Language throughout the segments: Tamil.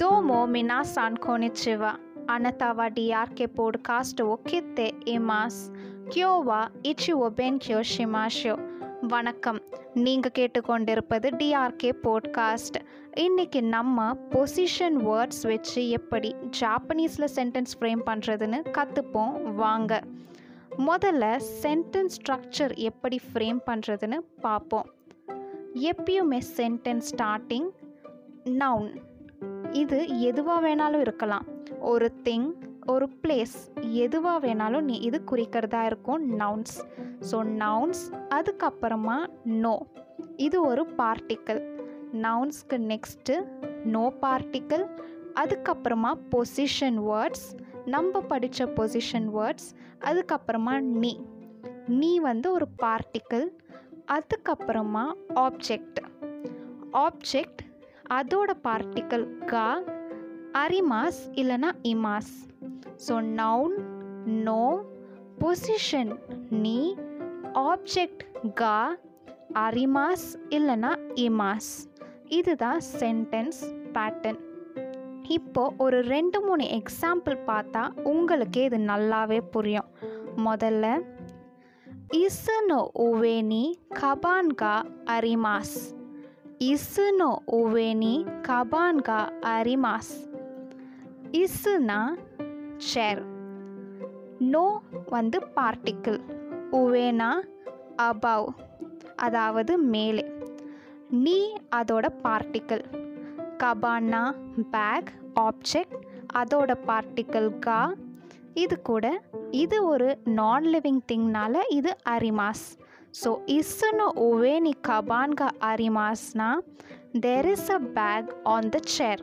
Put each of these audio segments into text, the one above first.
दो मोमिना सानखोने चिवा ಅನತಾವ ಡಿ ಆರ್ ಕೆ ಪೋಡ್ಕಾಸ್ಟ್ ಒಕ್ಕಿತ್ತೆ ಇಮಾಸ್ கியோவா இச்சிஓ பென்கியோ ஷிமாஷியோ வணக்கம் நீங்கள் கேட்டுக்கொண்டிருப்பது டிஆர்கே போட்காஸ்ட் இன்றைக்கி நம்ம பொசிஷன் வேர்ட்ஸ் வச்சு எப்படி ஜாப்பனீஸில் சென்டென்ஸ் ஃப்ரேம் பண்ணுறதுன்னு கற்றுப்போம் வாங்க முதல்ல சென்டென்ஸ் ஸ்ட்ரக்சர் எப்படி ஃப்ரேம் பண்ணுறதுன்னு பார்ப்போம் எப்பயுமே சென்டென்ஸ் ஸ்டார்டிங் நவுன் இது எதுவாக வேணாலும் இருக்கலாம். ஒரு திங் ஒரு பிளேஸ் எதுவாக வேணாலும் நீ இது குறிக்கிறதா இருக்கும் நவுன்ஸ் ஸோ நவுன்ஸ் அதுக்கப்புறமா நோ இது ஒரு பார்ட்டிக்கல் நவுன்ஸ்க்கு நெக்ஸ்ட்டு நோ பார்ட்டிக்கல் அதுக்கப்புறமா பொசிஷன் வேர்ட்ஸ் நம்ம படித்த பொசிஷன் வேர்ட்ஸ் அதுக்கப்புறமா நீ. நீ வந்து ஒரு பார்ட்டிக்கல் அதுக்கப்புறமா ஆப்ஜெக்ட் ஆப்ஜெக்ட் அதோட பார்ட்டிக்கல் கா அரிமாஸ் இல்லைனா இமாஸ் ஸோ நவுன் நோ பொசிஷன் நீ ஆப்ஜெக்ட் கா அரிமாஸ் இல்லைனா இமாஸ் இதுதான் சென்டென்ஸ் பேட்டர்ன் இப்போ ஒரு ரெண்டு மூணு எக்ஸாம்பிள் பார்த்தா உங்களுக்கே இது நல்லாவே புரியும். முதல்ல இசுனோ உவேனி கபான்கா அரிமாஸ் இசுனோ உவேனி கபான்கா அரிமாஸ். இசுனா சேர் நோ வந்து பார்ட்டிக்கிள். உவேனா அபவ். அதாவது மேலே. நீ அதோட பார்ட்டிக்கிள். கபான்னா பேக் ஆப்ஜெக்ட் அதோட பார்ட்டிக்கிள் கா. இது கூட இது ஒரு நான் லிவிங் திங்னால இது அரிமாஸ். ஸோ இசுனு உவேனி கபான்கா அரிமாஸ்னா There is a bag on the chair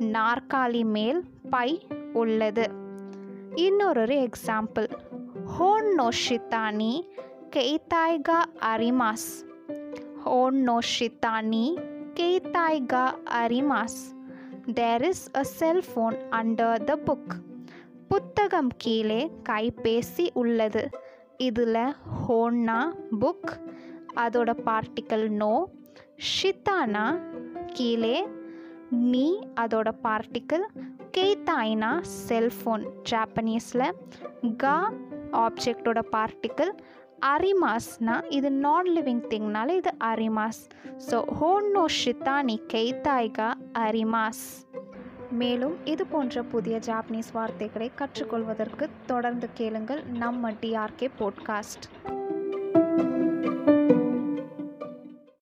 நாற்காலி மேல் பை உள்ளது. இன்னொரு எக்ஸாம்பிள் ஹோன் நோஷித்தானி கெய்தாய்கா அரிமாஸ். ஹோன் நோஷித்தானி கெய்தாய்கா அரிமாஸ் there is a cellphone under the book புத்தகம் கீழே கைபேசி உள்ளது. இதில் ஹோன்னா புக் அதோட பார்ட்டிக்கல் நோ ஷித்தானா கீழே நீ அதோட பார்ட்டிக்கல் கெய்தாய்னா செல்ஃபோன் ஜாப்பனீஸில் கா ஆப்ஜெக்டோட பார்ட்டிக்கல் அரிமாஸ்னா இது நான் லிவிங் திங்னால இது அரிமாஸ். ஸோ ஹோன்னோ ஷித்தானி கெய்தாய்கா அரிமாஸ். மேலும் இது போன்ற புதிய ஜாப்பனீஸ் வார்த்தைகளை கற்றுக்கொள்வதற்கு தொடர்ந்து கேளுங்கள் நம்ம டிஆர்கே போட்காஸ்ட்